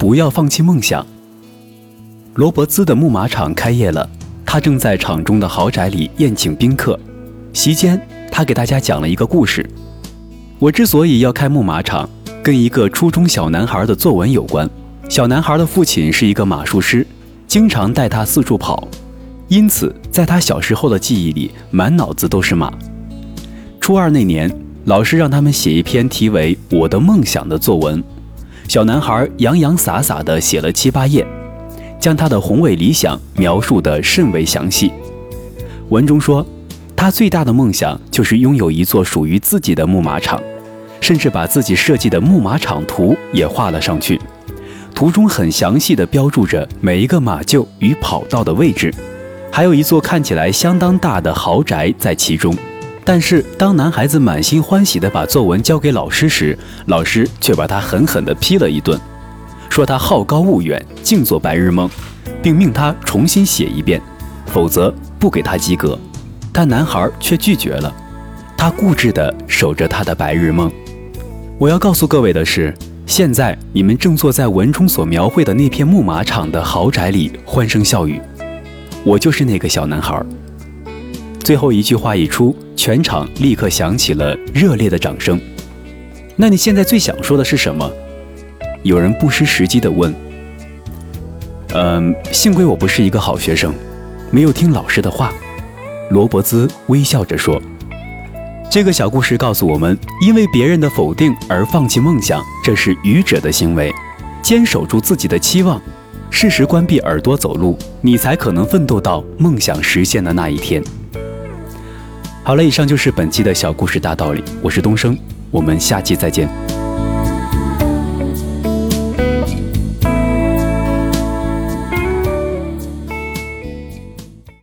不要放弃梦想。罗伯兹的木马场开业了，他正在场中的豪宅里宴请宾客。席间，他给大家讲了一个故事。我之所以要开木马场，跟一个初中小男孩的作文有关。小男孩的父亲是一个马术师，经常带他四处跑，因此在他小时候的记忆里，满脑子都是马。初二那年，老师让他们写一篇题为《我的梦想》的作文。小男孩洋洋洒洒地写了七八页，将他的宏伟理想描述得甚为详细。文中说，他最大的梦想就是拥有一座属于自己的木马场，甚至把自己设计的木马场图也画了上去。图中很详细地标注着每一个马厩与跑道的位置，还有一座看起来相当大的豪宅在其中。但是，当男孩子满心欢喜地把作文交给老师时，老师却把他狠狠地批了一顿，说他好高骛远，净做白日梦，并命他重新写一遍，否则不给他及格。但男孩却拒绝了，他固执地守着他的白日梦。我要告诉各位的是。现在你们正坐在文中所描绘的那片木马场的豪宅里，欢声笑语。我就是那个小男孩。最后一句话一出，全场立刻响起了热烈的掌声。那你现在最想说的是什么？有人不失时机地问。嗯，幸亏我不是一个好学生，没有听老师的话。罗伯兹微笑着说。这个小故事告诉我们：因为别人的否定而放弃梦想，这是愚者的行为。坚守住自己的期望，适时关闭耳朵走路，你才可能奋斗到梦想实现的那一天。好了，以上就是本期的小故事大道理。我是东升，我们下期再见。